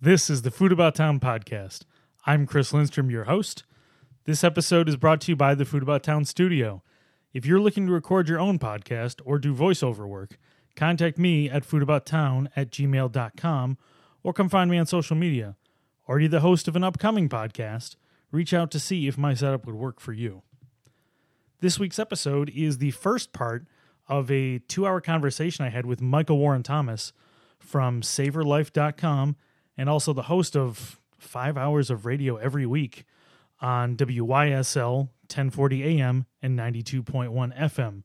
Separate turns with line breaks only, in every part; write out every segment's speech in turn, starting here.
This is the Food About Town podcast. I'm Chris Lindstrom, your host. This episode is brought to you by the Food About Town studio. If you're looking to record your own podcast or do voiceover work, contact me at foodabouttown at gmail.com or come find me on social media. Are you the host of an upcoming podcast? Reach out to see if my setup would work for you. This week's episode is the first part of a two hour conversation I had with Michael Warren Thomas from savorlife.com and also the host of five hours of radio every week on WYSL 1040 AM and 92.1 FM.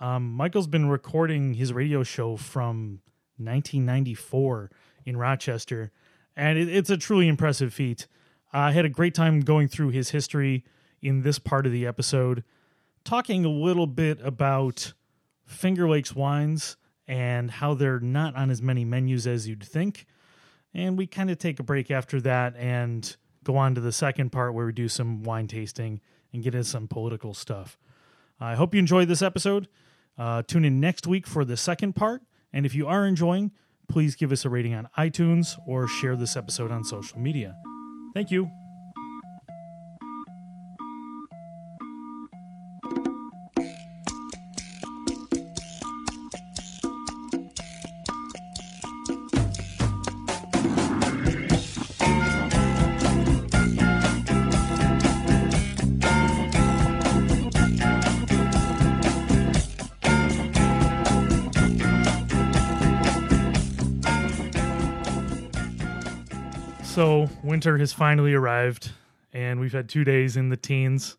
Um, Michael's been recording his radio show from 1994 in Rochester, and it, it's a truly impressive feat. I had a great time going through his history in this part of the episode, talking a little bit about Finger Lakes wines and how they're not on as many menus as you'd think. And we kind of take a break after that and go on to the second part where we do some wine tasting and get into some political stuff. I hope you enjoyed this episode. Uh, tune in next week for the second part. And if you are enjoying, please give us a rating on iTunes or share this episode on social media. Thank you. Winter has finally arrived, and we've had two days in the teens.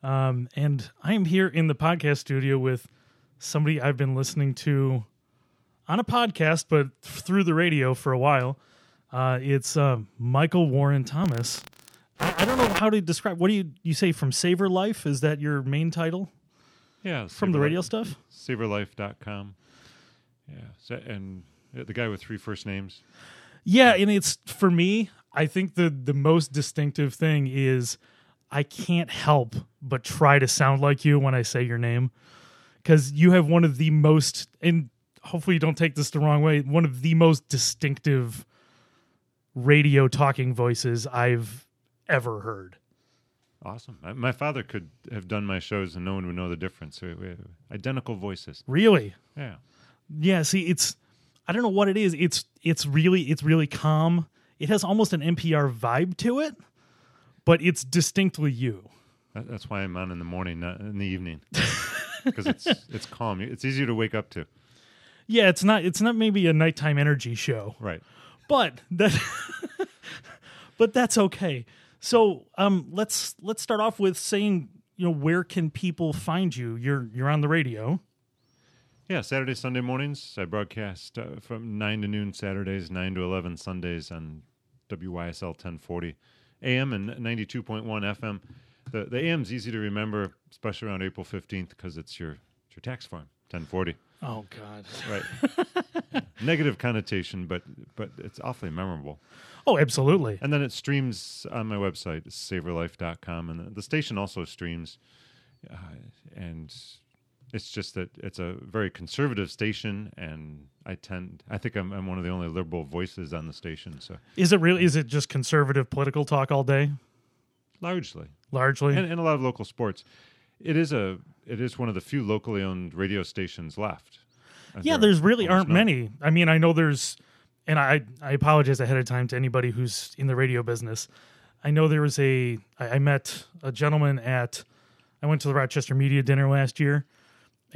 Um, and I am here in the podcast studio with somebody I've been listening to on a podcast, but through the radio for a while. Uh, it's uh, Michael Warren Thomas. I, I don't know how to describe. What do you you say from Savor Life? Is that your main title
Yeah,
from the radio
Life-
stuff?
Savorlife.com. Yeah, so, and the guy with three first names.
Yeah, and it's for me. I think the the most distinctive thing is I can't help but try to sound like you when I say your name because you have one of the most and hopefully you don't take this the wrong way. One of the most distinctive radio talking voices I've ever heard.
Awesome. My, father could have done my shows and no one would know the difference. We, we have identical voices.
Really?
Yeah.
Yeah. See, it's I don't know what it is. It's it's really it's really calm. It has almost an NPR vibe to it, but it's distinctly you.
That, that's why I'm on in the morning, not in the evening. Because it's it's calm. It's easier to wake up to.
Yeah, it's not it's not maybe a nighttime energy show,
Right.
but that but that's okay. So, um let's let's start off with saying, you know, where can people find you? You're you're on the radio.
Yeah, Saturday, Sunday mornings. I broadcast uh, from 9 to noon Saturdays, 9 to 11 Sundays on WYSL 1040 AM and 92.1 FM. The, the AM's easy to remember, especially around April 15th, because it's your, it's your tax form, 1040.
Oh god.
Right. Negative connotation, but but it's awfully memorable.
Oh, absolutely.
And then it streams on my website, savorlife.com. And the, the station also streams. Uh, and it's just that it's a very conservative station. And I tend, I think I'm, I'm one of the only liberal voices on the station. So
Is it really is it just conservative political talk all day?
largely,
Largely.
and, and a lot of local sports. It is a, it is one of the few locally owned radio stations left.
Yeah,
there
there's really aren't
none.
many. I mean, I know there's, and I I apologize ahead of time to anybody who's in the radio business. I know there was a I, I met a gentleman at I went to the Rochester Media Dinner last year,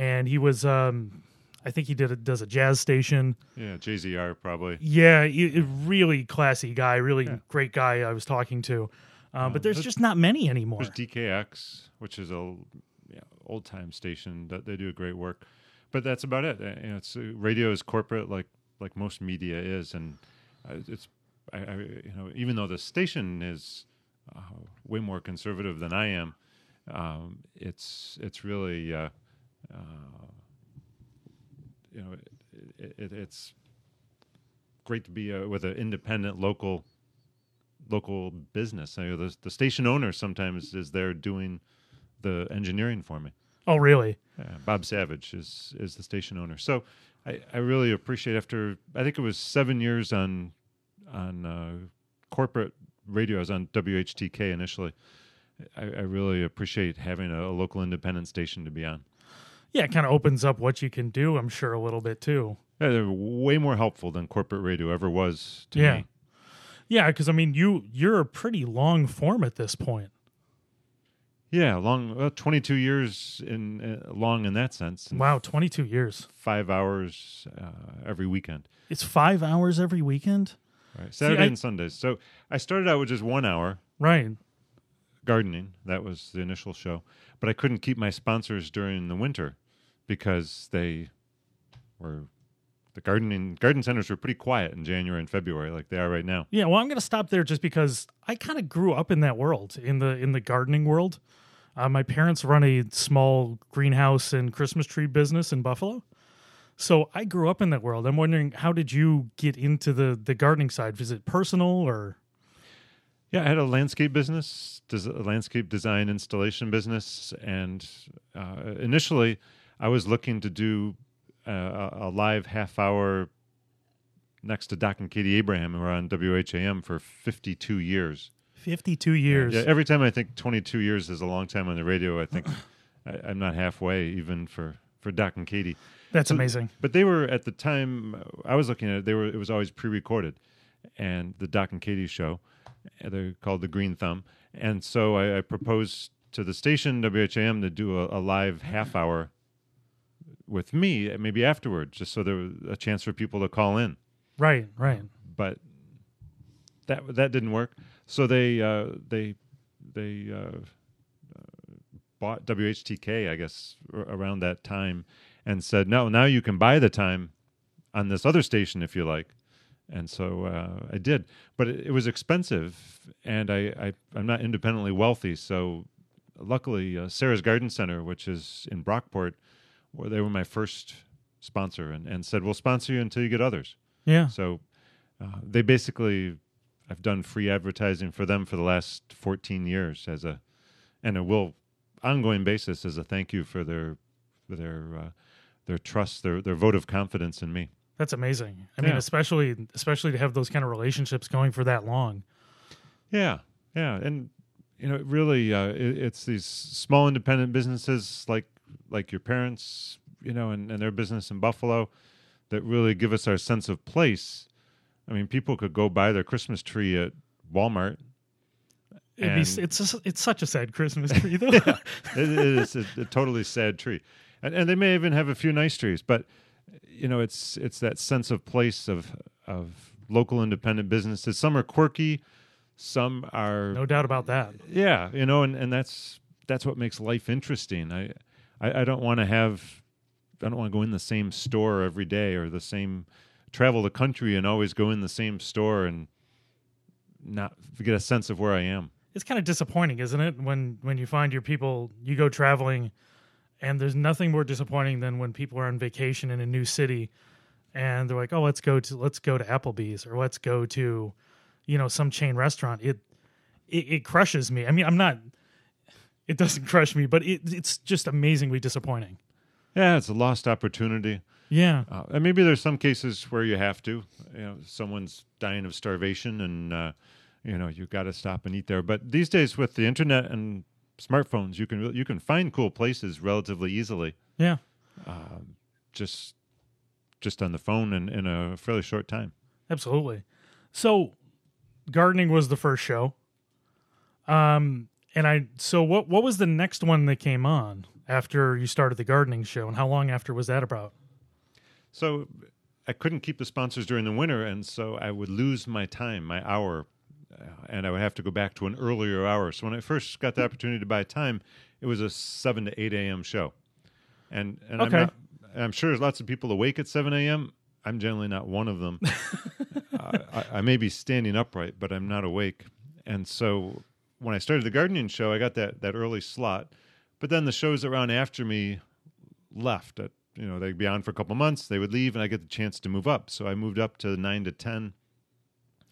and he was um I think he did a, does a jazz station.
Yeah, JZR probably.
Yeah, he- a really classy guy, really
Yeah.
great guy I was talking to. Uh, but there's
there's-
just not many anymore.
There's DKX, which is a yeah, old time station that they do a great work, but that's about it. Uh, You know, it's uh, radio is corporate, like like most media is, and uh, it's I, I, you know even though the station is uh, way more conservative than I am, um, it's it's really uh, you know it, it, it's great to be uh, with an independent local local business. You know, the, the station owner sometimes is there doing the engineering for me.
oh, really?
Uh, Bob Savage is is the station owner. So I, I really appreciate after I think it was seven years on on uh, corporate radio. I was on WHTK initially. I, I really appreciate having a, a local independent station to be on.
Yeah, it kind of opens up what you can do. I'm sure a little bit too.
Yeah, they're way more helpful than corporate radio ever was to
Yeah.
me.
Yeah, because I mean, you you're a pretty long form at this point.
Yeah, long, well, 22 years in uh, long in that sense.
Wow, 22 years.
Five hours uh, every weekend.
It's five hours every weekend.
Right. Saturday
I-
and Sundays. So I started out with just one hour
Right.
Gardening. That was the initial show. But I couldn't keep my sponsors during the winter because they were the gardening garden centers were pretty quiet in January and February, like they are right now.
Yeah, well, I'm going to stop there just because I kind of grew up in that world, in the in the gardening world. Uh, my parents run a small greenhouse and Christmas tree business in Buffalo, so I grew up in that world. I'm wondering, how did you get into the the gardening side? Was it personal or?
Yeah, I had a landscape business, des- a landscape design installation business, and uh, initially I was looking to do uh, a, a live half hour next to Doc and Katie Abraham, who were on WHAM for 52 years.
52 years.
Yeah, every time I think 22 years is a long time on the radio, I think I, I'm not halfway even for, for Doc and Katie.
That's
So-
amazing.
But they were at the time I was looking at it. They were it was always pre-recorded, and the Doc and Katie show, they're called the Green Thumb. And so I, I proposed to the station WHAM to do a, a live half hour with me, uh, maybe afterward, just so there was a chance for people to call in.
Right, right.
But that that didn't work. So they uh, they they uh, uh, bought WHTK, I guess, r- around that time, and said, "No, now you can buy the time on this other station if you like." And so uh, I did, but it, it was expensive, and I, I I'm not independently wealthy, so luckily uh, Sarah's Garden Center, which is in Brockport, where they were my first sponsor, and, and said, "We'll sponsor you until you get others."
Yeah.
So uh, they basically, I've done free advertising for them for the last 14 years as a, and a will ongoing basis as a thank you for their, for their, uh, their trust, their their vote of confidence in me.
That's amazing. I mean, especially especially to have those kind of relationships going for that long.
Yeah, yeah, and you know, really, uh, it, it's these small independent businesses like like your parents, you know, and, and their business in Buffalo that really give us our sense of place. I mean, people could go buy their Christmas tree at Walmart
It'd be, it's just- it's such a sad Christmas tree though.
it, it is a, a totally sad tree, and, and they may even have a few nice trees, but you know, it's it's that sense of place of of local independent businesses. Some are quirky, some are
no doubt about that.
yeah, you know, and, and that's that's what makes life interesting. I I, I don't want to have I don't want to go in the same store every day or the same travel the country and always go in the same store and not get a sense of where I am.
It's kind of disappointing, isn't it? When when you find your people, you go traveling, and there's nothing more disappointing than when people are on vacation in a new city, and they're like, "Oh, let's go to let's go to Applebee's or let's go to, you know, some chain restaurant." It it, it crushes me. I mean, I'm not. It doesn't crush me, but it, it's just amazingly disappointing.
Yeah, it's a lost opportunity.
Yeah,
Uh, and maybe there's some cases where you have to. You know, someone's dying of starvation, and uh, you know you got to stop and eat there. But these days, with the internet and smartphones, you can you can find cool places relatively easily,
yeah.
just just on the phone in, in a fairly short time.
Absolutely. So, gardening was the first show. Um, and I so what what was the next one that came on after you started the gardening show, and how long after was that about?
So I couldn't keep the sponsors during the winter, and so I would lose my time, my hour, uh, and I would have to go back to an earlier hour. So when I first got the opportunity to buy time, it was a seven to eight a.m. show, and and
Okay.
I'm, not, I'm sure there's lots of people awake at seven a.m. I'm generally not one of them. uh, I, I may be standing upright, but I'm not awake, and so when I started the gardening show, I got that that early slot, but then the shows around after me left. At, you know, they'd be on for a couple months, they would leave, and I get the chance to move up. So I moved up to nine to ten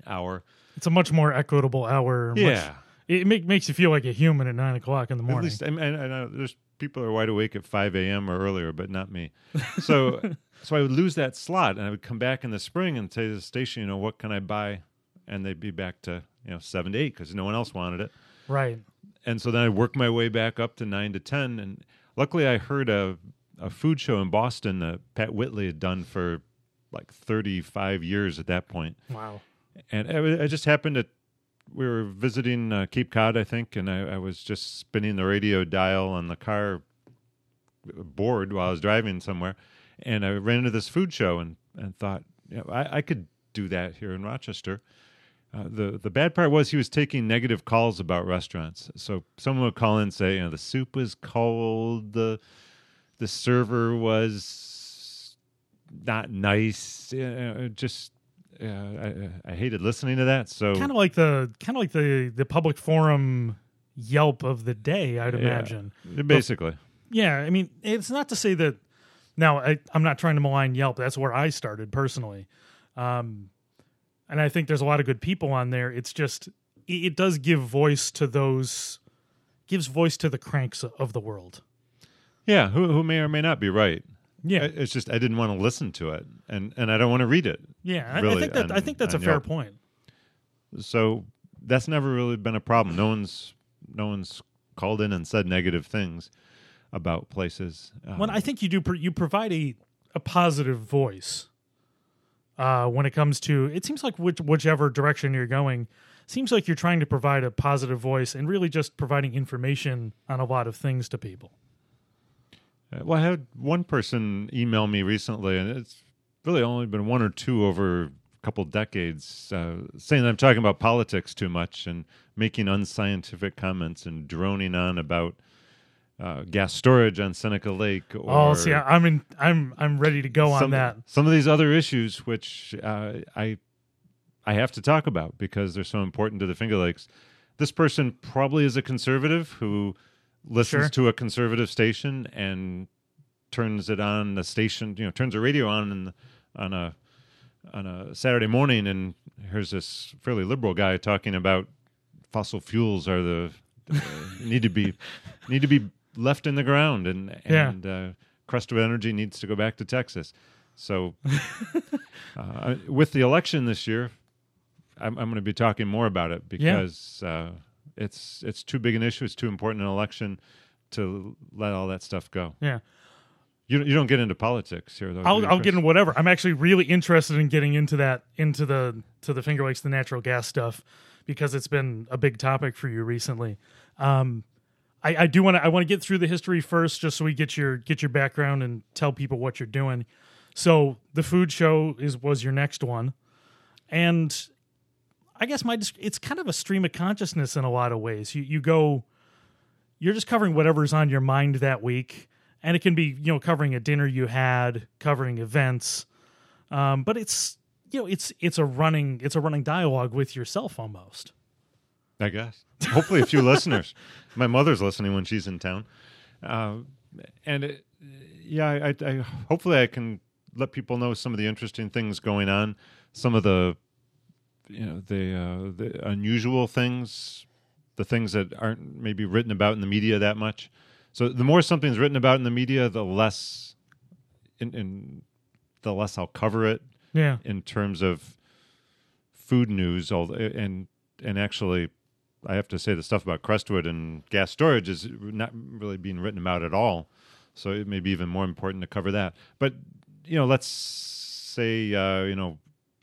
hour.
It's a much more equitable hour. much-
Yeah,
it make, makes you feel like a human at nine o'clock in the
at
morning.
least, and, and, and uh, there's people are wide awake at five a.m. or earlier, but not me. So, so I would lose that slot, and I would come back in the spring and say to the station, you know, what can I buy and they'd be back to you know seven to eight because no one else wanted it.
Right.
And so then I worked my way back up to nine to ten, and luckily I heard a a food show in Boston that Pat Whitley had done for like thirty five years at that point,
Wow.
And I, just happened to we were visiting uh, Cape Cod, I think, and I, I was just spinning the radio dial on the car board while I was driving somewhere, and I ran into this food show and and thought, you know, I, I could do that here in Rochester. Uh, the the bad part was he was taking negative calls about restaurants. So someone would call in and say, you know, the soup was cold, the the server was not nice. You know, just uh, I, I hated listening to that. So
Kind of like the kind of like the the public forum Yelp of the day, I'd imagine. Yeah.
basically,
Yeah, I mean, it's not to say that. Now, I, I'm not trying to malign Yelp. That's where I started personally, um, and I think there's a lot of good people on there. It's just it, it does give voice to those, gives voice to the cranks of the world.
yeah, who who may or may not be right.
Yeah,
It's just I didn't want to listen to it, and and I don't want to read it.
yeah. I, I think that I think that's a fair
Yelp.
point.
So that's never really been a problem. No one's no one's called in and said negative things about places. Um,
When I think you do, pro- you provide a a positive voice. Uh, when it comes to, it seems like which, whichever direction you're going, seems like you're trying to provide a positive voice and really just providing information on a lot of things to people.
Uh, Well, I had one person email me recently, and it's really only been one or two over a couple decades, uh, saying that I'm talking about politics too much and making unscientific comments and droning on about uh, gas storage on Seneca Lake. Or
Oh, see, I- I'm in, I'm I'm ready to go on
some,
that.
Some of these other issues, which uh, I I have to talk about because they're so important to the Finger Lakes. This person probably is a conservative who listens
Sure.
to a conservative station and turns it on the station, you know, turns the radio on and on a on a Saturday morning, and here's this fairly liberal guy talking about fossil fuels are the uh, need to be need to be left in the ground, and
Yeah.
and uh, Crestwood Energy needs to go back to Texas. So, uh, with the election this year, I'm, I'm going to be talking more about it because uh, it's it's too big an issue. It's too important an election to let all that stuff go.
Yeah,
You you don't get into politics here, though.
I'll I'll get in whatever. I'm actually really interested in getting into that into the to the Finger Lakes, the natural gas stuff, because it's been a big topic for you recently. Um, I, I do want to I want to get through the history first, just so we get your get your background and tell people what you're doing. So the food show is was your next one, and I guess my it's kind of a stream of consciousness in a lot of ways. You you go, you're just covering whatever's on your mind that week, and it can be you know covering a dinner you had, covering events, um, but it's you know it's it's a running it's a running dialogue with yourself almost.
I guess. Hopefully, a few listeners. My mother's listening when she's in town, uh, and it, yeah, I, I, I hopefully I can let people know some of the interesting things going on, some of the you know the uh, the unusual things, the things that aren't maybe written about in the media that much. So the more something's written about in the media, the less in, in the less I'll cover it
Yeah,
in terms of food news all and and actually I have to say the stuff about Crestwood and gas storage is not really being written about at all. So it may be even more important to cover that. But you know, let's say uh, you know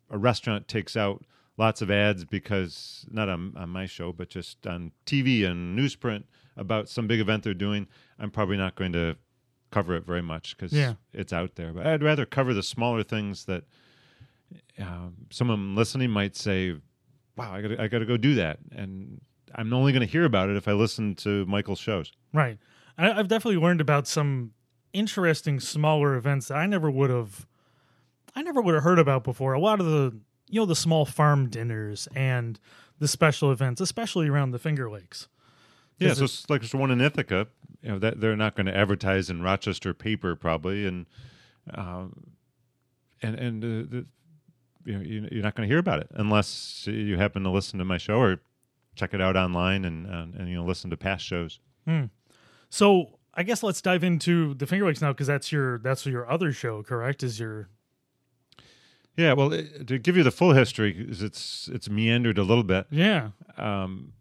a restaurant takes out lots of ads because not on, on my show, but just on TV and newsprint about some big event they're doing. I'm probably not going to cover it very much because
Yeah.
it's out there. But I'd rather cover the smaller things that um, someone listening might say, "Wow, I got I got to go do that," and I'm only going to hear about it if I listen to Michael's shows.
right. I, I've definitely learned about some interesting smaller events that I never would have I never would have heard about before. A lot of the you know the small farm dinners and the special events, especially around the Finger Lakes.
Yeah, so it's like there's one in Ithaca. You know that they're not going to advertise in Rochester paper probably, and um, and and uh, the, you know you- you're not going to hear about it unless you happen to listen to my show or check it out online and and, and you know listen to past shows.
So I guess let's dive into the Finger Lakes now because that's your that's your other show, correct? Is your
Yeah, well, it, to give you the full history, 'cause it's it's meandered a little bit.
Yeah.
Um,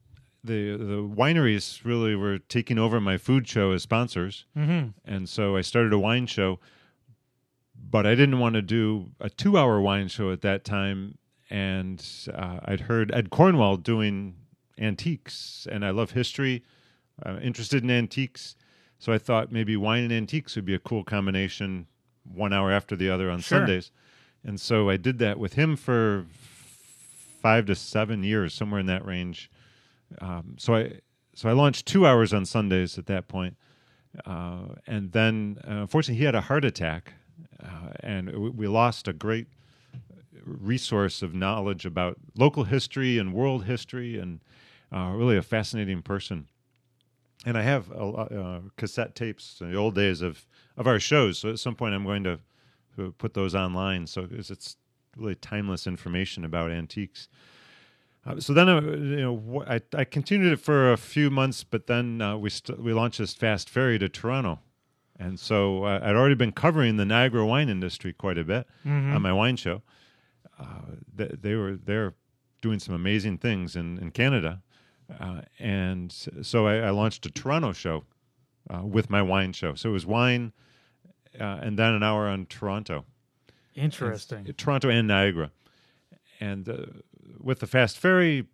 the the wineries really were taking over my food show as sponsors,
Mm-hmm.
and so I started a wine show. But I didn't want to do a two-hour wine show at that time, and uh, I'd heard Ed Cornwell doing antiques, and I love history, uh, interested in antiques. So I thought maybe wine and antiques would be a cool combination, one hour after the other on
Sure.
Sundays. And so I did that with him for five to seven years, somewhere in that range. Um, so I so I launched two hours on Sundays at that point. Uh, and then, uh, unfortunately, he had a heart attack, uh, and we, we lost a great resource of knowledge about local history and world history, and uh, really a fascinating person. And I have a, uh, cassette tapes in the old days of, of our shows. So at some point, I'm going to put those online. So it's, it's really timeless information about antiques. Uh, so then, uh, you know, I, I continued it for a few months, but then uh, we st- we launched this fast ferry to Toronto, and so uh, I'd already been covering the Niagara wine industry quite a bit on my wine show. Uh, they, they were they're doing some amazing things in in Canada, uh, and so I, I launched a Toronto show uh, with my wine show. So it was wine, uh, and then an hour on Toronto.
Interesting.
Toronto and Niagara, and uh, with the fast ferry,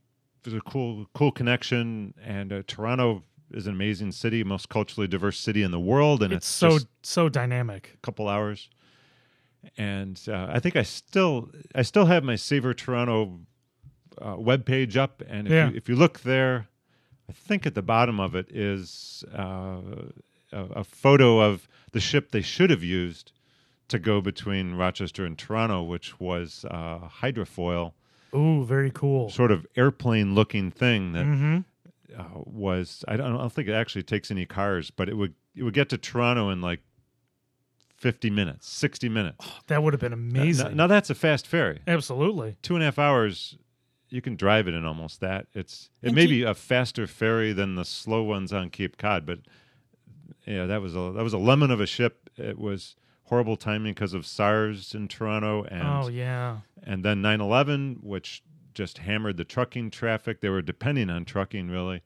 there's a cool cool connection. And uh, Toronto is an amazing city, most culturally diverse city in the world, and
It's
it's,
so so dynamic.
a couple hours. And uh, I think I still I still have my Savor Toronto uh, webpage up, and if,
Yeah.
you, if you look there, I think at the bottom of it is uh, a, a photo of the ship they should have used to go between Rochester and Toronto, which was uh, hydrofoil,
Ooh, very cool.
sort of airplane looking thing that
Mm-hmm.
uh, was I don't, I don't think it actually takes any cars, but it would it would get to Toronto in like fifty minutes, sixty minutes.
That would have been amazing.
Now, now that's a fast ferry.
Absolutely.
Two and a half hours, you can drive it in almost that. It's it
And
may
do
be a faster ferry than the slow ones on Cape Cod, but yeah, that was a that was a lemon of a ship. It was horrible timing because of SARS in Toronto and
oh yeah.
and then 9/11, which just hammered the trucking traffic. They were depending on trucking really.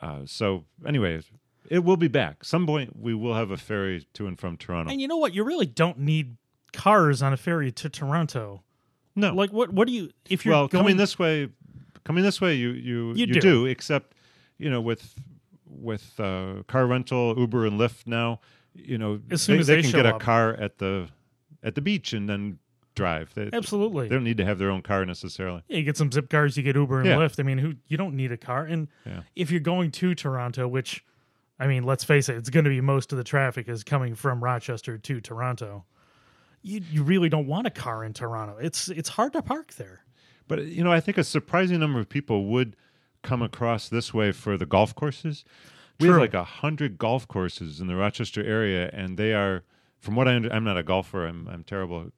Uh, so anyway, it will be back. Some point we will have a ferry to and from Toronto.
And you know what? You really don't need cars on a ferry to Toronto.
no,
Like what? What do you? If you're
well,
going,
coming this way, coming this way, you you
You
you,
do.
Except, you know, with with uh, car rental, Uber and Lyft now, you know,
As soon
they,
as
they
they
can get a
up.
car at the at the beach and then drive. They,
absolutely.
they don't need to have their own car necessarily.
Yeah, you get some zip cars, you get Uber and
Yeah.
Lyft. I mean, who you don't need a car. And
Yeah.
if you're going to Toronto, which I mean, let's face it, it's going to be most of the traffic is coming from Rochester to Toronto. You you really don't want a car in Toronto. It's it's hard to park there.
But you know, I think a surprising number of people would come across this way for the golf courses. We have like a hundred golf courses in the Rochester area, and they are, from what I under, I'm not a golfer. I'm I'm terrible.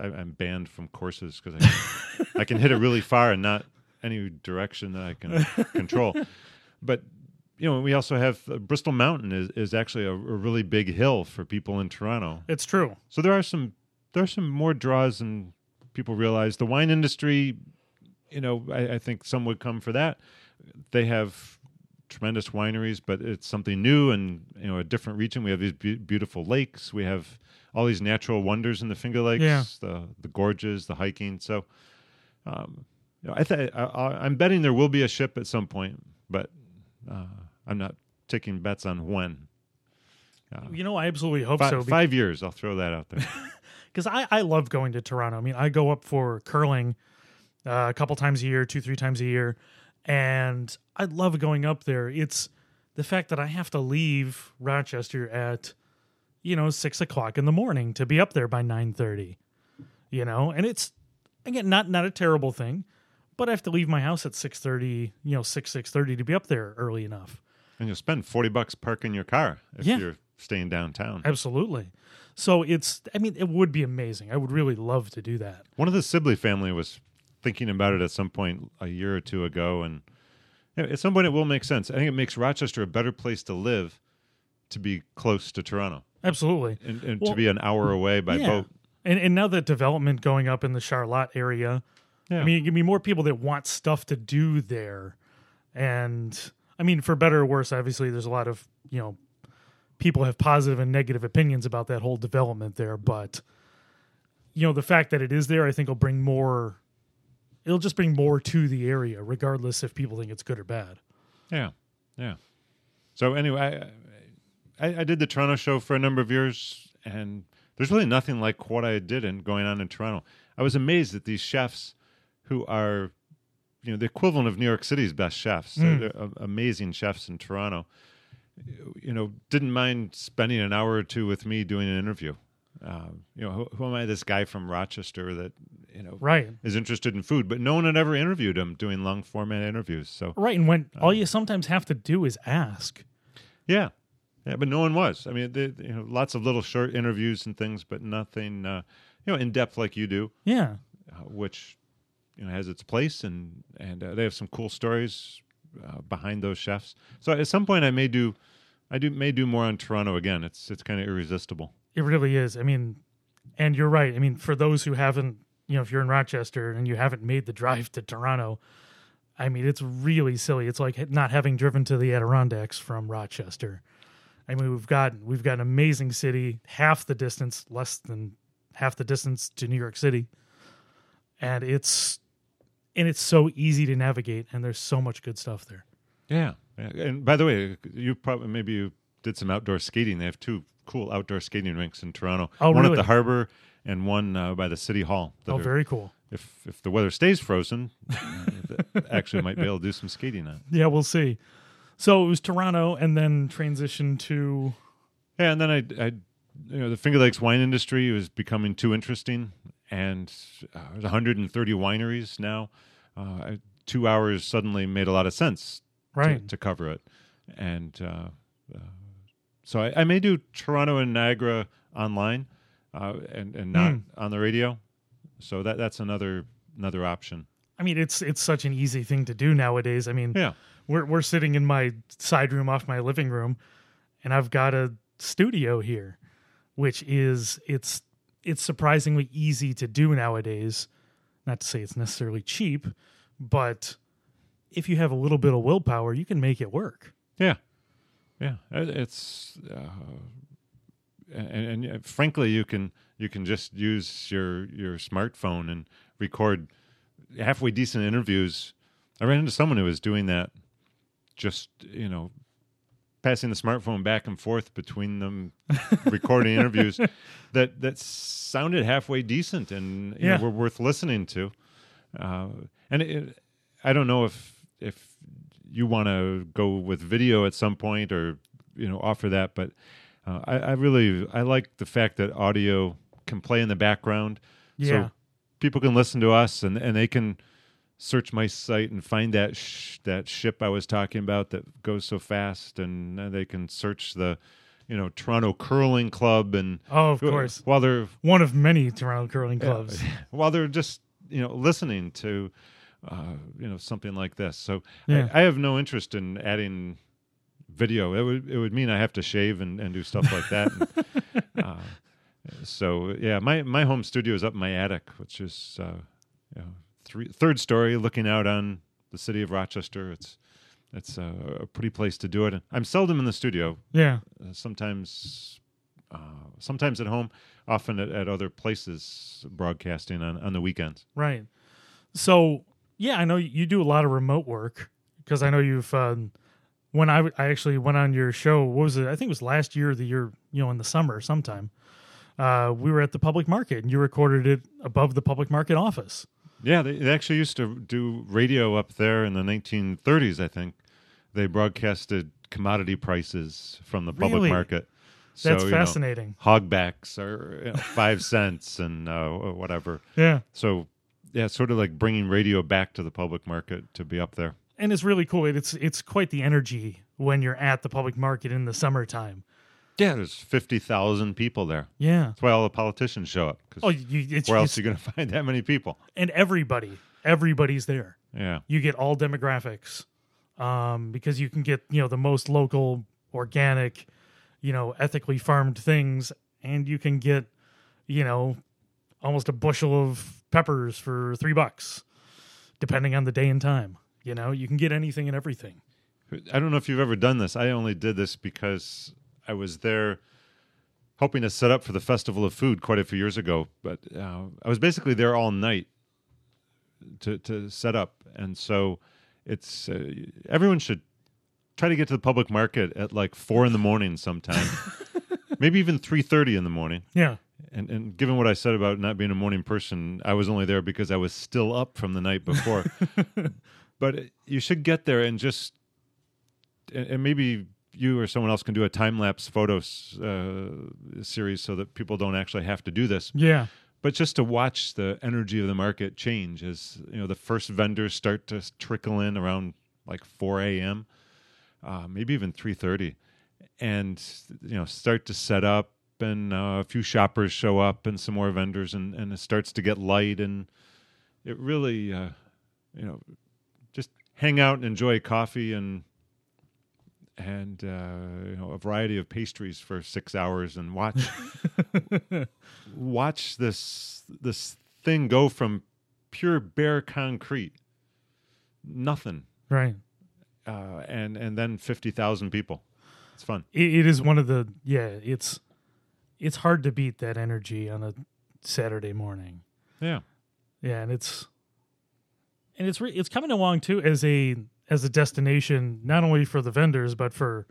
I, I'm banned from courses because I, can- I can hit it really far and not any direction that I can control. But you know, we also have uh, Bristol Mountain is, is actually a, a really big hill for people in Toronto.
It's true.
So there are some there are some more draws than people realize. The wine industry, you know, I, I think some would come for that. They have tremendous wineries, but it's something new and you know a different region. We have these be- beautiful lakes. We have all these natural wonders in the Finger Lakes,
Yeah.
the the gorges, the hiking. So, um, you know, I th- I, I, I'm betting there will be a ship at some point, but uh, I'm not taking bets on when.
You know, I absolutely hope
Fi-
so.
five years, I'll throw that out there.
because I, I love going to Toronto. I mean, I go up for curling uh, a couple times a year, two, three times a year, and I love going up there. It's the fact that I have to leave Rochester at, you know, six o'clock in the morning to be up there by nine thirty. You know, and it's again not not a terrible thing, but I have to leave my house at six thirty, you know, six six thirty to be up there early enough.
And you'll spend 40 bucks parking your car if
Yeah.
you're staying downtown.
Absolutely. So it's, I mean, it would be amazing. I would really love to do that.
One of the Sibley family was thinking about it at some point a year or two ago. And you know, at some point, it will make sense. I think it makes Rochester a better place to live to be close to Toronto
Absolutely.
and, and
Well,
to be an hour away by
yeah.
boat.
And and now that development going up in the Charlotte area,
Yeah.
I mean, you give me more people that want stuff to do there. And I mean, for better or worse, obviously, there's a lot of you know people have positive and negative opinions about that whole development there, but you know the fact that it is there, I think, will bring more. It'll just bring more to the area, regardless if people think it's good or bad.
Yeah, yeah. So anyway, I, I, I did the Toronto show for a number of years, and there's really nothing like what I did in going on in Toronto. I was amazed at these chefs who are, you know, the equivalent of New York City's best chefs. They're, hmm. they're amazing chefs in Toronto. You know, didn't mind spending an hour or two with me doing an interview. Uh, you know, who, who am I? This guy from Rochester that you know
Right.
is interested in food, but no one had ever interviewed him doing long format interviews. So
Right. And when all you sometimes have to do is ask.
Yeah, yeah, but no one was. I mean, they, you know, lots of little short interviews and things, but nothing, uh, you know, in depth like you do,
Yeah.
uh, which you know has its place, and and uh, they have some cool stories uh, behind those chefs. So at some point, I may do, I do may do more on Toronto again. It's it's kind of irresistible.
It really is. I mean, and you're right. I mean, for those who haven't, you know, if you're in Rochester and you haven't made the drive to Toronto, I mean, it's really silly. It's like not having driven to the Adirondacks from Rochester. I mean, we've got we've got an amazing city, half the distance, less than half the distance to New York City, and it's and it's so easy to navigate, and there's so much good stuff there.
Yeah. And by the way, you probably maybe you did some outdoor skating. They have two cool outdoor skating rinks in Toronto.
Oh,
one
really?
One at the harbor and one uh, by the city hall.
Oh,
are-
very cool.
if if the weather stays frozen, actually might be able to do some skating on.
Yeah, we'll see. So it was Toronto, and then transition to
Yeah, and then I, I, you know, the Finger Lakes wine industry was becoming too interesting, and uh, there's 130 wineries now. Uh, two hours suddenly made a lot of sense to-
right.
to, cover it, and uh, uh, so I, I may do Toronto and Niagara online, uh, and and not on the radio. So that that's another another option.
I mean, it's it's such an easy thing to do nowadays. I mean,
Yeah.
we're we're sitting in my side room off my living room, and I've got a studio here, which is it's it's surprisingly easy to do nowadays. Not to say it's necessarily cheap, but if you have a little bit of willpower, you can make it work.
Yeah, yeah. It's uh, and, and uh, frankly, you can you can just use your your smartphone and record halfway decent interviews. I ran into someone who was doing that, just you know, passing the smartphone back and forth between them, recording interviews that that sounded halfway decent and you
Yeah.
know, were worth listening to. Uh, and it, I don't know if if you want to go with video at some point or you know offer that, but uh, I, I really I like the fact that audio can play in the background,
Yeah.
so people can listen to us and and they can search my site and find that sh- that ship I was talking about that goes so fast, and uh, they can search the you know Toronto Curling Club and
Oh, of course,
while they're
one of many Toronto curling clubs.
while they're just you know listening to uh, you know something like this. So
Yeah.
I, I have no interest in adding video. It would it would mean I have to shave and, and do stuff like that. And, uh, so yeah, my my home studio is up in my attic, which is uh, you know, three third story, looking out on the city of Rochester. It's it's a, a pretty place to do it. I'm seldom in the studio.
Yeah,
Uh, sometimes uh, sometimes at home, often at, at other places broadcasting on, on the weekends.
Right. So yeah, I know you do a lot of remote work because I know you've. Um, when I I actually went on your show, what was it? I think it was last year, or the year you know in the summer sometime. Uh, we were at the public market, and you recorded it above the public market office.
Yeah, they, they actually used to do radio up there in the 1930s, I think. They broadcasted commodity prices from the public
Really?
market.
That's
you know,
fascinating.
hogbacks are you know, five cents and uh, whatever.
Yeah,
So, yeah, sort of like bringing radio back to the public market to be up there.
and it's really cool. It's it's quite the energy when you're at the public market in the summertime.
Yeah, there's 50,000 people there.
Yeah.
That's why all the politicians show up. 'cause
Oh, you, it's,
where else are you going to find that many people?
and everybody, everybody's there.
Yeah.
you get all demographics um, because you can get you know the most local organic you know ethically farmed things and you can get you know almost a bushel of peppers for three bucks, depending on the day and time. You know, you can get anything and everything.
I don't know if you've ever done this. I only did this because I was there hoping to set up for the Festival of Food quite a few years ago. But uh, I was basically there all night to to set up, and so it's uh, everyone should try to get to the public market at like four in the morning sometime, maybe even three thirty in the morning.
Yeah.
And and given what I said about not being a morning person, I was only there because I was still up from the night before. but you should get there and just and, and maybe you or someone else can do a time lapse photo uh, series so that people don't actually have to do this.
Yeah.
But just to watch the energy of the market change as you know the first vendors start to trickle in around like 4 a.m., uh, maybe even 3:30, and you know start to set up, and uh, a few shoppers show up, and some more vendors, and and it starts to get light, and it really, uh, you know, just hang out and enjoy coffee and and uh, you know a variety of pastries for six hours and watch watch this this thing go from pure bare concrete nothing
Right.
uh, and and then fifty thousand people. It's fun.
It, it is one of the yeah. It's it's hard to beat that energy on a Saturday morning.
Yeah,
Yeah, and it's and it's re- it's coming along too as a as a destination not only for the vendors but for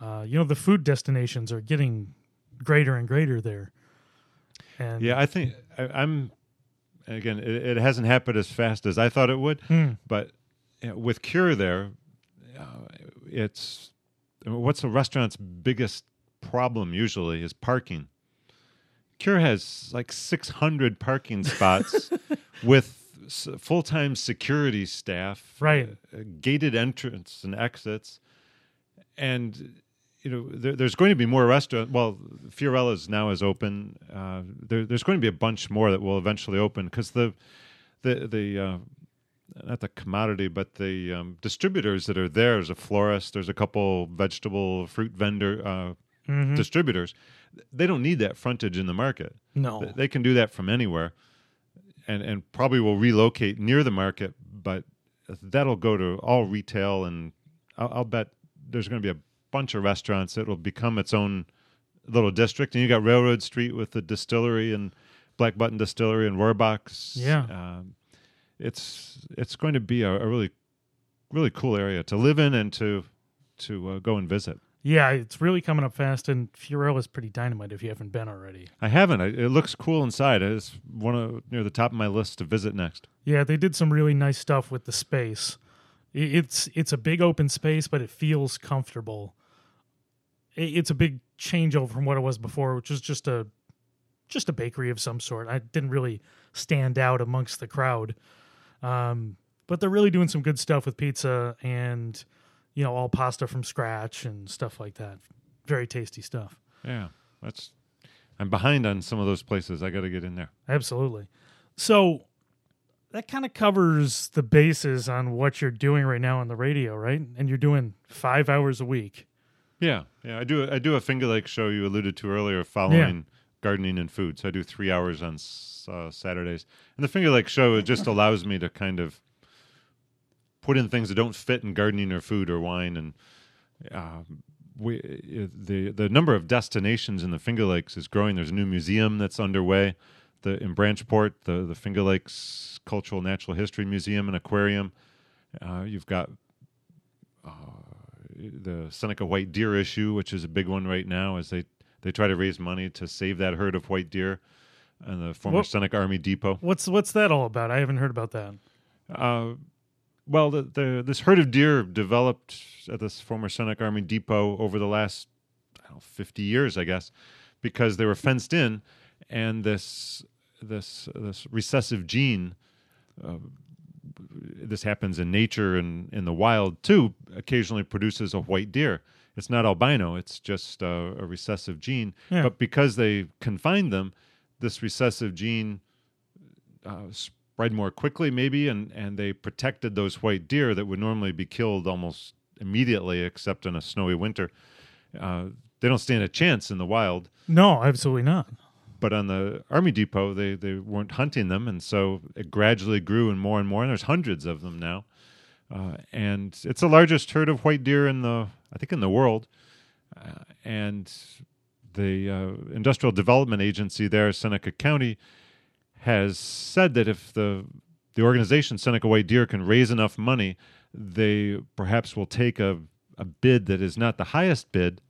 uh, you know the food destinations are getting greater and greater there. And
yeah. I think I, I'm again. It, it hasn't happened as fast as I thought it would,
Hmm.
but you know, with Cure there, uh, it's what's a restaurant's biggest problem usually is parking. Cure has like 600 parking spots with s- full-time security staff,
Right.
uh, gated entrance and exits, and you know there, there's going to be more restaurants. Well, Fiorella's now is open. Uh, there, there's going to be a bunch more that will eventually open because the the the uh, not the commodity, but the um, distributors that are there. There's a florist. There's a couple vegetable fruit vendor
Mhm.
distributors. They don't need that frontage in the market.
no,
They can do that from anywhere, and and probably will relocate near the market. But that'll go to all retail, and I'll, I'll bet there's going to be a bunch of restaurants that will become its own little district. And you got Railroad Street with the distillery and Black Button Distillery and Rohrbach's.
Yeah.
um, it's it's going to be a, a really really cool area to live in and to to uh, go and visit.
Yeah, it's really coming up fast, and Fiorella is pretty dynamite if you haven't been already.
I haven't. I, it looks cool inside. It's one of near the top of my list to visit next.
Yeah, they did some really nice stuff with the space. I- It's it's a big open space, but it feels comfortable. I- It's a big changeover from what it was before, which was just a just a bakery of some sort. I didn't really stand out amongst the crowd, um, but they're really doing some good stuff with pizza and you know all pasta from scratch and stuff like that. Very tasty stuff.
Yeah, that's. I'm behind on some of those places. I got to get in there.
Absolutely. So that kind of covers the bases on what you're doing right now on the radio, right? And you're doing five hours a week.
Yeah, yeah. I do. I do a Finger Lake show you alluded to earlier, following gardening and food. So I do three hours on uh, Saturdays, and the Finger Lake show it just allows me to kind of put in things that don't fit in gardening or food or wine, and uh, we uh, the the number of destinations in the Finger Lakes is growing. There's a new museum that's underway. The in Branchport, the the Finger Lakes Cultural Natural History Museum and Aquarium. Uh, you've got the Seneca white deer issue, which is a big one right now, as they they try to raise money to save that herd of white deer and the former
What-
Seneca Army Depot.
What's what's that all about? I haven't heard about that.
Uh, well, the, the this herd of deer developed at this former Seneca Army Depot over the last I don't know, 50 years, I guess, because they were fenced in, and this this this recessive gene. Uh, this happens in nature and in the wild too. Occasionally produces a white deer. It's not albino; it's just uh, a recessive gene.
Yeah.
But because they confined them, this recessive gene uh, spread more quickly, maybe, and and they protected those white deer that would normally be killed almost immediately, except in a snowy winter. Uh, they don't stand a chance in the wild.
No, absolutely not.
but on the Army Depot, they they weren't hunting them, and so it gradually grew and more and more. And there's hundreds of them now, uh, and it's the largest herd of white deer in the I think in the world. Uh, and the uh, Industrial Development Agency there, Seneca County, has said that if the the organization Seneca White Deer can raise enough money, they perhaps will take a, a bid that is not the highest bid,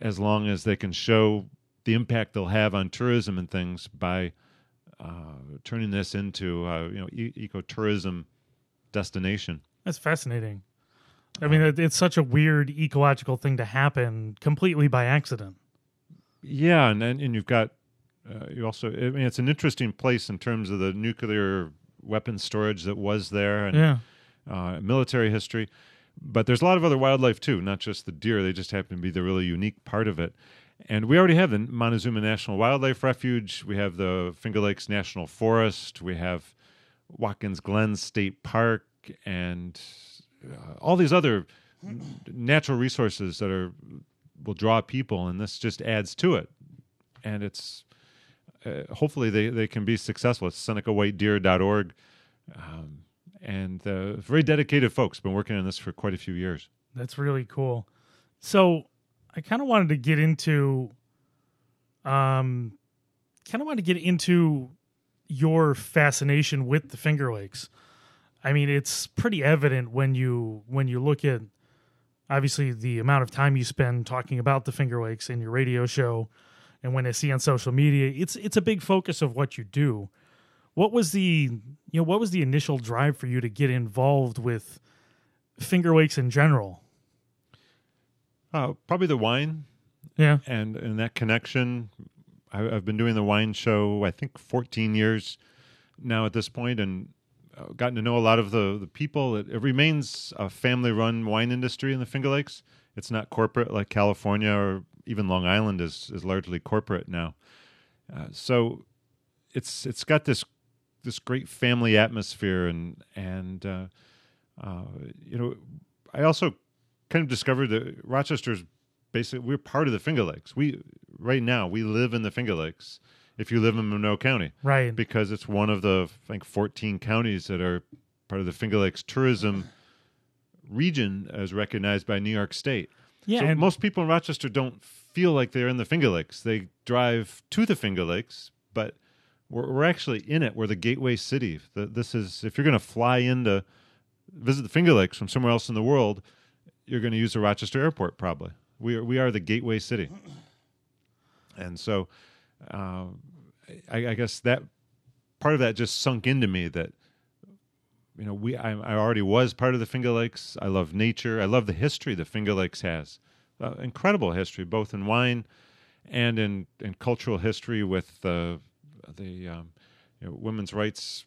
as long as they can show the impact they'll have on tourism and things by uh, turning this into uh, you know e- ecotourism destination.
That's fascinating. I mean, it, it's such a weird ecological thing to happen completely by accident.
Yeah, and and you've got uh, you also. I mean, it's an interesting place in terms of the nuclear weapons storage that was there and
Yeah.
uh, military history. But there's a lot of other wildlife too, not just the deer. They just happen to be the really unique part of it. And we already have the Montezuma National Wildlife Refuge. We have the Finger Lakes National Forest. We have Watkins Glen State Park, and uh, all these other natural resources that are will draw people, and this just adds to it. And it's uh, hopefully they, they can be successful. It's SenecaWhiteDeer.org. Um, and uh, very dedicated folks. Been working on this for quite a few years.
That's really cool. So I kind of wanted to get into, um, kind of wanted to get into your fascination with the Finger Lakes. I mean, it's pretty evident when you when you look at obviously the amount of time you spend talking about the Finger Lakes in your radio show, and when I see on social media, it's it's a big focus of what you do. What was the you know what was the initial drive for you to get involved with Finger Lakes in general?
Uh, probably the wine
Yeah.
and and that connection. I, I've been doing the wine show I think 14 years now at this point, and uh, gotten to know a lot of the the people. It, it remains a family run wine industry in the Finger Lakes. It's not corporate like California or even Long Island is is largely corporate now. Uh, so it's it's got this this great family atmosphere and and uh, uh, you know I also kind of discovered that Rochester's basically we're part of the Finger Lakes. We right now we live in the Finger Lakes. If you live in Monroe County,
Right.
because it's one of the I think 14 counties that are part of the Finger Lakes tourism region as recognized by New York State.
Yeah.
so
and-
most people in Rochester don't feel like they're in the Finger Lakes. They drive to the Finger Lakes, but we're, we're actually in it. We're the gateway city. The, this is if you're going to fly in to visit the Finger Lakes from somewhere else in the world, you're going to use the Rochester Airport probably. We are we are the gateway city, and so uh, I, I guess that part of that just sunk into me that you know we I, I already was part of the Finger Lakes. I love nature. I love the history the Finger Lakes has. Uh, incredible history, both in wine and in, in cultural history with uh, the um, you know, Women's Rights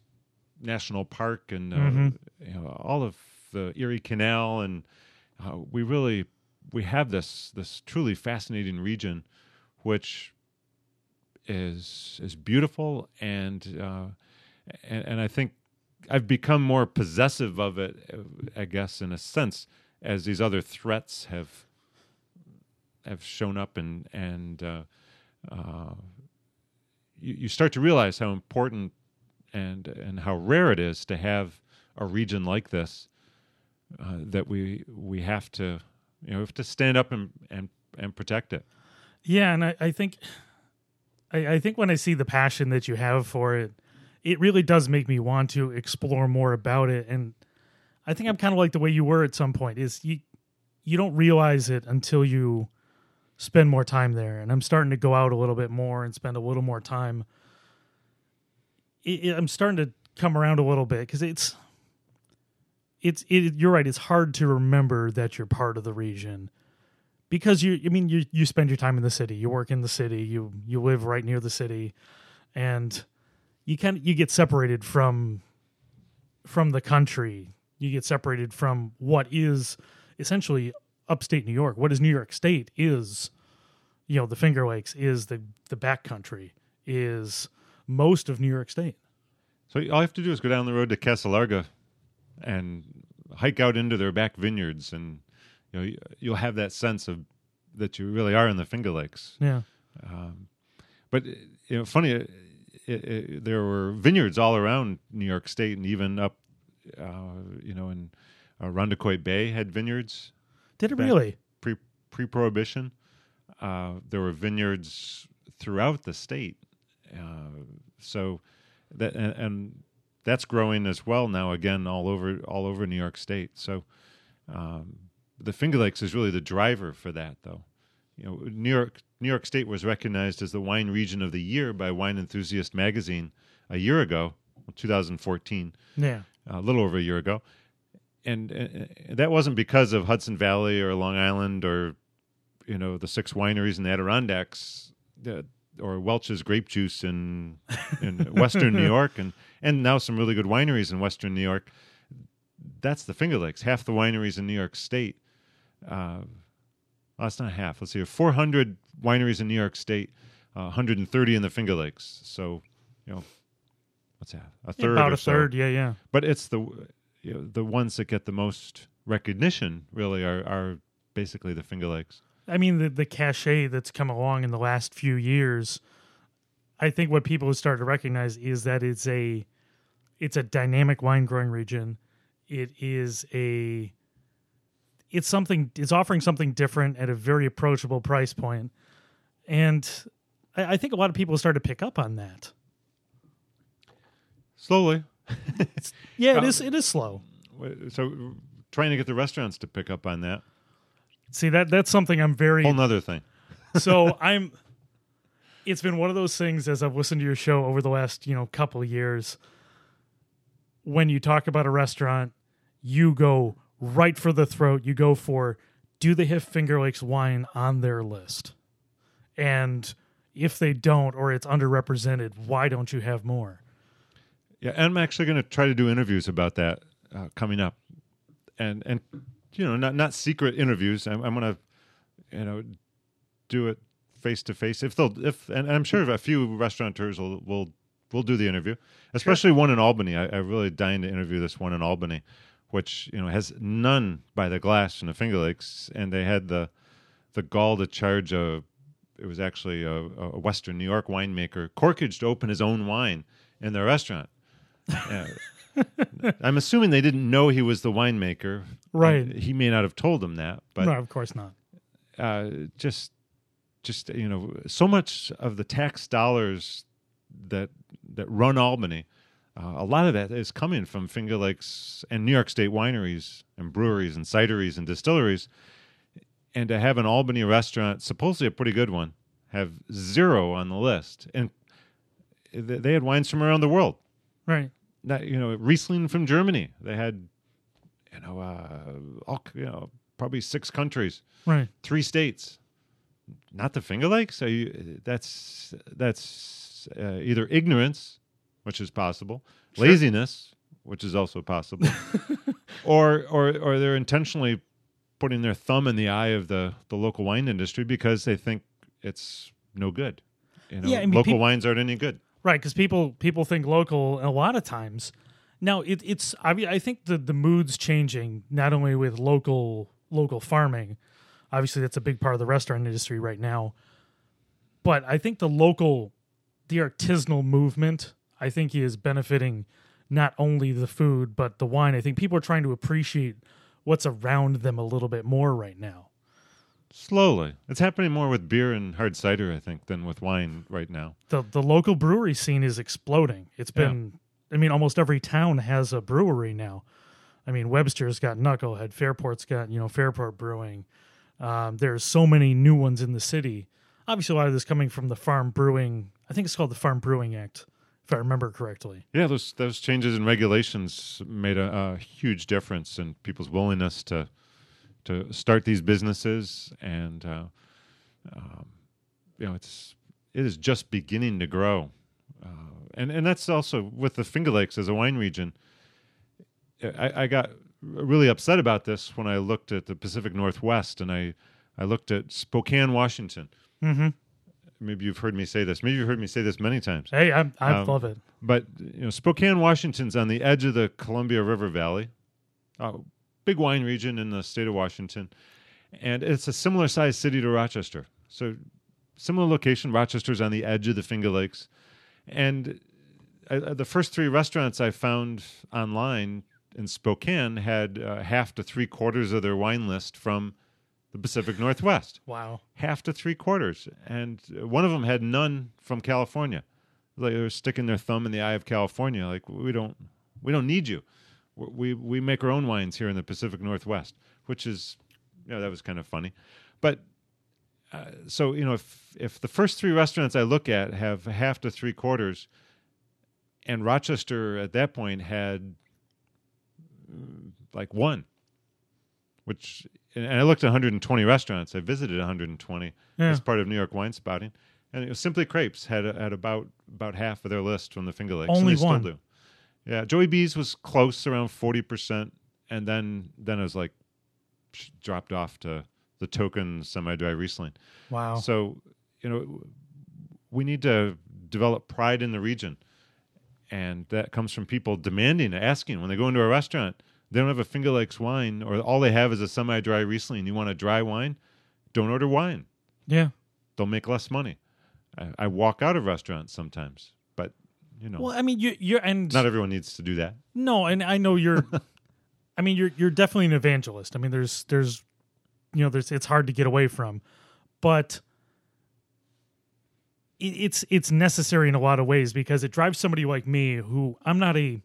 National Park and uh,
Mhm.
you know, all of the Erie Canal, and uh, we really we have this this truly fascinating region, which is is beautiful and uh, and, and I think I've become more possessive of it, I guess, in a sense, as these other threats have have shown up and and uh, uh, you, you start to realize how important and and how rare it is to have a region like this uh, that we we have to you know have to stand up and and and protect it.
Yeah, and I, I think I, I think when I see the passion that you have for it, it really does make me want to explore more about it. And I think I'm kind of like the way you were at some point is you you don't realize it until you spend more time there. And I'm starting to go out a little bit more and spend a little more time. It, it- I'm starting to come around a little bit because it's it's it, you're right. It's hard to remember that you're part of the region because you I mean you you spend your time in the city, you work in the city, you you live right near the city and you kind of you get separated from from the country. You get separated from what is essentially upstate New York. What is New York State is you know, the Finger Lakes is the the backcountry is most of New York State.
So all you have to do is go down the road to Casa Larga and hike out into their back vineyards, and you know you'll have that sense of that you really are in the Finger Lakes.
Yeah.
Um, but you know, funny, it, it, there were vineyards all around New York State, and even up, uh, you know, in uh, Irondequoit Bay had vineyards
Did it really?
pre pre prohibition. Uh, there were vineyards throughout the state, uh, so that and, and that's growing as well now. Again, all over all over New York State. So um, the Finger Lakes is really the driver for that, though. You know, New York New York State was recognized as the wine region of the year by Wine Enthusiast magazine a year ago, 2014
Yeah.
a little over a year ago, and uh, that wasn't because of Hudson Valley or Long Island or you know the six wineries in the Adirondacks uh, or Welch's grape juice in in Western New York, and and now some really good wineries in Western New York. That's the Finger Lakes. Half the wineries in New York State. Uh, well, that's not half. Let's see, 400 wineries in New York State, uh, 130 in the Finger Lakes. So, you know, what's that? A third
About
or
a
so
third. Yeah, yeah.
but it's the you know, the ones that get the most recognition really are, are basically the Finger Lakes.
I mean, the the cachet that's come along in the last few years. I think what people have started to recognize is that it's a it's a dynamic wine growing region. It is a it's something it's offering something different at a very approachable price point, and I, I think a lot of people start to pick up on that.
Slowly,
Yeah, it
Um,
is. It is slow.
so trying to get the restaurants to pick up on that
See that that's something I'm very
whole nother thing.
so I'm it's been one of those things as I've listened to your show over the last, you know, couple of years. When you talk about a restaurant, you go right for the throat. You go for do they have Finger Lakes wine on their list? And if they don't or it's underrepresented, why don't you have more?
Yeah, and I'm actually going to try to do interviews about that uh, coming up, and and you know not not secret interviews. I'm, I'm going to you know do it face to face if they'll if and I'm sure a few restaurateurs will will will do the interview, especially one in Albany. I, I really dying to interview this one in Albany, which you know has none by the glass in the Finger Lakes, and they had the the gall to charge a it was actually a, a Western New York winemaker Corkage to open his own wine in their restaurant. Yeah. I'm assuming they didn't know he was the winemaker.
Right.
He may not have told them that, but
no, of course not.
uh, just just you know so much of the tax dollars that that run Albany uh, a lot of that is coming from Finger Lakes and New York State wineries and breweries and cideries and distilleries and to have an Albany restaurant supposedly a pretty good one have zero on the list and they had wines from around the world
Right.
not you know Riesling from Germany they had you know uh, all you know probably six countries
Right.
three states, not the Finger Lakes. So you, that's that's uh, either ignorance, which is possible,
Sure.
laziness, which is also possible, or or or they're intentionally putting their thumb in the eye of the the local wine industry because they think it's no good. You know,
Yeah, I mean,
local wines aren't any good.
Right, because people people think local a lot of times. Now it, it's I mean, I think the the mood's changing not only with local local farming, obviously that's a big part of the restaurant industry right now, but I think the local the artisanal movement I think he is benefiting not only the food but the wine. I think people are trying to appreciate what's around them a little bit more right now.
Slowly, it's happening more with beer and hard cider, I think, than with wine right now.
the the local brewery scene is exploding. It's been I mean almost every town has a brewery now. I mean Webster's got Knucklehead, Fairport's got, you know, Fairport Brewing. Um, there's so many new ones in the city. Obviously a lot of this coming from the Farm Brewing I think it's called the Farm Brewing Act, if I remember correctly.
Yeah, those those changes in regulations made a, a huge difference in people's willingness to to start these businesses, and uh, um, you know, it's it is just beginning to grow, uh, and and that's also with the Finger Lakes as a wine region. I, I got really upset about this when I looked at the Pacific Northwest, and I I looked at Spokane, Washington.
Mhm.
Maybe you've heard me say this. Maybe you've heard me say this many times.
Hey, I I
Um,
love it.
But you know, Spokane, Washington's on the edge of the Columbia River Valley, a big wine region in the state of Washington, and it's a similar sized city to Rochester. So similar location. Rochester's on the edge of the Finger Lakes, and uh, the first three restaurants I found online in Spokane had uh, half to three quarters of their wine list from the Pacific Northwest.
Wow.
Half to three quarters, and one of them had none from California. Like they were sticking their thumb in the eye of California. Like we don't, we don't need you. We we make our own wines here in the Pacific Northwest, which is, you know, that was kind of funny, but. Uh, so you know, if if the first three restaurants I look at have half to three quarters, and Rochester at that point had mm, like one, which and I looked at 120 restaurants. I visited 120
Yeah.
as part of New York Wine Spotting, and it was Simply Crepes had had about about half of their list from the Finger Lakes. and
Only
they still
one.
do. Yeah, Joey B's was close, around 40 percent, and then then it was like dropped off to the token semi-dry Riesling.
Wow.
So, you know, we need to develop pride in the region. And that comes from people demanding, asking when they go into a restaurant, they don't have a Finger Lakes wine, or all they have is a semi dry Riesling. You want a dry wine? Don't order wine.
yeah.
They'll make less money. I, I walk out of restaurants sometimes, but, you know,
Well, I mean, you, you're and
not everyone needs to do that.
no, and I know you're. I mean, you're you're definitely an evangelist. I mean, there's there's, you know, there's it's hard to get away from, but it, it's it's necessary in a lot of ways because it drives somebody like me who I'm not a.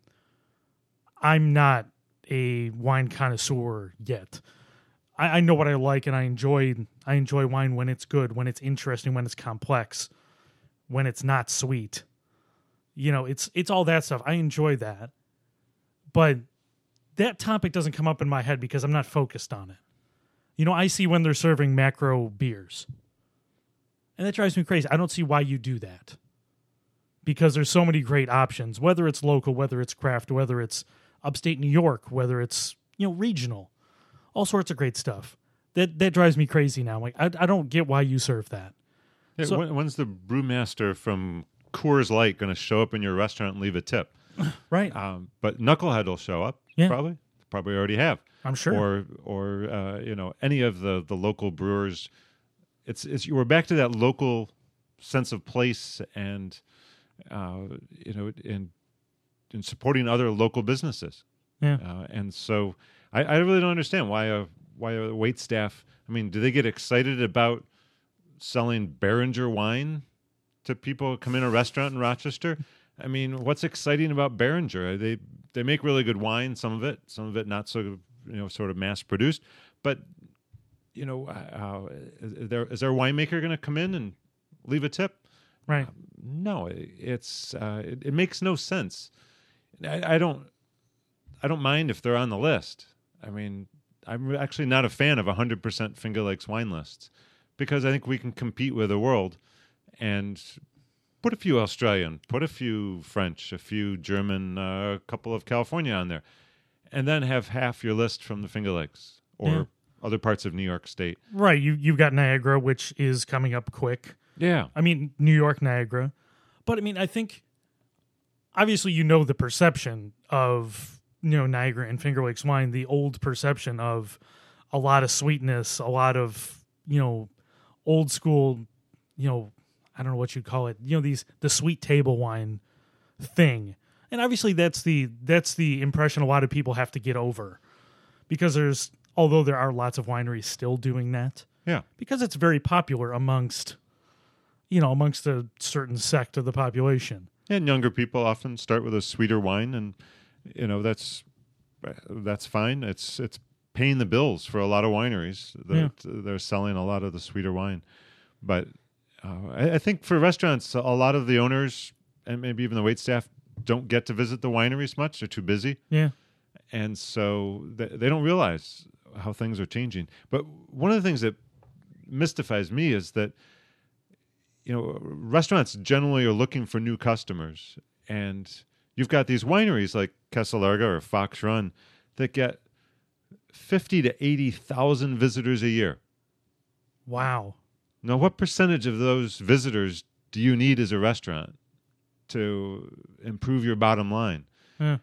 I'm not a wine connoisseur yet. I, I know what I like and I enjoy. I enjoy wine when it's good, when it's interesting, when it's complex, when it's not sweet. You know, it's it's all that stuff. I enjoy that, but that topic doesn't come up in my head because I'm not focused on it. You know, I see when they're serving macro beers. And that drives me crazy. I don't see why you do that. Because there's so many great options, whether it's local, whether it's craft, whether it's upstate New York, whether it's, you know, regional. All sorts of great stuff. That that drives me crazy now. Like I, I don't get why you serve that.
Yeah,
So-
when, when's the brewmaster from Coors Light going to show up in your restaurant and leave a tip?
Right.
Um, but Knucklehead will show up.
Yeah.
Probably. Probably already have.
I'm sure.
Or or uh, you know any of the the local brewers. It's it's we're back to that local sense of place and uh, you know in in supporting other local businesses.
Yeah.
Uh, and so I, I really don't understand why a why a wait staff. I mean, do they get excited about selling Beringer wine to people who come in a restaurant in Rochester? I mean, what's exciting about Beringer? They they make really good wine, some of it, some of it not so you know sort of mass produced, but you know, uh, is there is there a winemaker going to come in and leave a tip?
right.
No, it's uh, it, it makes no sense. I, I don't I don't mind if they're on the list. I mean, I'm actually not a fan of 100% Finger Lakes wine lists because I think we can compete with the world and put a few Australian, put a few French, a few German, uh, a couple of California on there, and then have half your list from the Finger Lakes or
Yeah.
other parts of New York State.
Right. You you've got Niagara, which is coming up quick.
Yeah,
I mean, New York, Niagara. But I mean, I think obviously you know the perception of, you know, Niagara and Finger Lakes wine, the old perception of a lot of sweetness, a lot of, you know, old school, you know, I don't know what you'd call it, you know, these the sweet table wine thing. And obviously that's the that's the impression a lot of people have to get over. Because there's although there are lots of wineries still doing that,
yeah.
because it's very popular amongst you know amongst a certain sect of the population
And younger people often start with a sweeter wine, and you know that's that's fine. It's it's paying the bills for a lot of wineries that they're selling a lot of the sweeter wine. But uh, I, I think for restaurants, a lot of the owners and maybe even the wait staff don't get to visit the wineries much. They're too busy,
yeah
and so they, they don't realize how things are changing. But one of the things that mystifies me is that you know restaurants generally are looking for new customers, and you've got these wineries like Casa Larga or Fox Run that get fifty to eighty thousand visitors a year.
wow
Now, what percentage of those visitors do you need as a restaurant to improve your bottom line?
Yeah.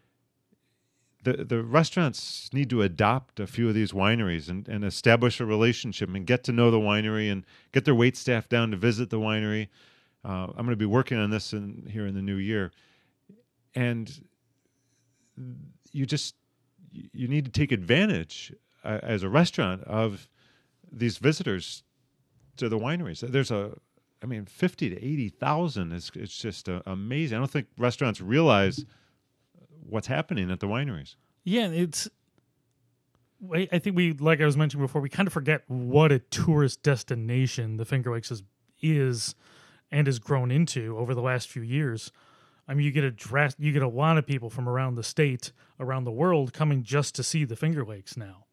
The the restaurants need to adopt a few of these wineries and, and establish a relationship and get to know the winery and get their wait staff down to visit the winery. Uh, I'm going to be working on this in, here in the new year, and you just you need to take advantage uh, as a restaurant of these visitors to the wineries. There's a I mean, fifty to eighty thousand is it's just uh, amazing. I don't think restaurants realize what's happening at the wineries.
Yeah, it's. I think we, like I was mentioning before, we kind of forget what a tourist destination the Finger Lakes is, is and has grown into over the last few years. I mean, you get a dress, you get a lot of people from around the state, around the world, coming just to see the Finger Lakes now.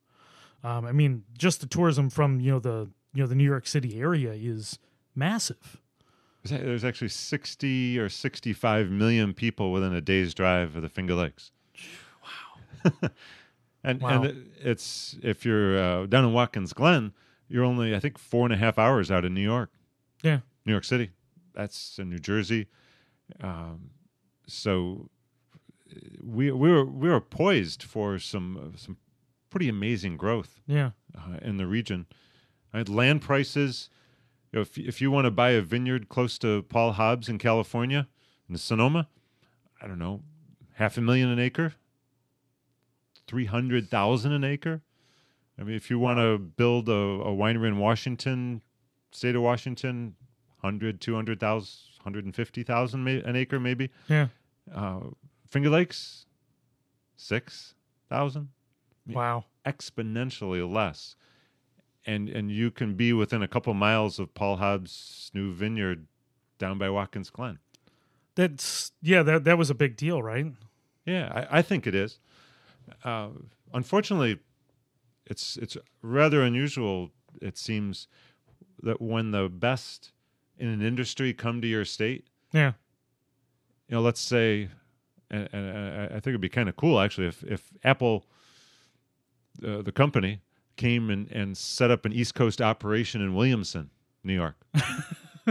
Um, I mean, just the tourism from you know the you know the New York City area is massive.
There's actually sixty or sixty-five million people within a day's drive of the Finger Lakes. Wow. and
Wow.
and it's if you're uh, down in Watkins Glen, you're only I think four and a half hours out of New York.
Yeah,
New York City. That's in New Jersey. Um, so we we were we were poised for some some pretty amazing growth
yeah,
uh, in the region. I had land prices. Know, if if you want to buy a vineyard close to Paul Hobbs in California, in Sonoma, I don't know, half a million an acre, three hundred thousand an acre. I mean, if you want to build a, a winery in Washington, state of Washington, 100, 200,000, 150,000 an acre maybe.
yeah.
Uh, Finger Lakes, 6,000
Wow.
exponentially less. And and you can be within a couple miles of Paul Hobbs' new vineyard down by Watkins Glen.
That's yeah. That that was a big deal, right?
Yeah, I, I think it is. Uh, unfortunately, it's it's rather unusual. It seems that when the best in an industry come to your state,
Yeah,
you know, let's say, and, and I think it'd be kind of cool actually if if Apple, uh, the company, came and and set up an East Coast operation in Williamson, New York.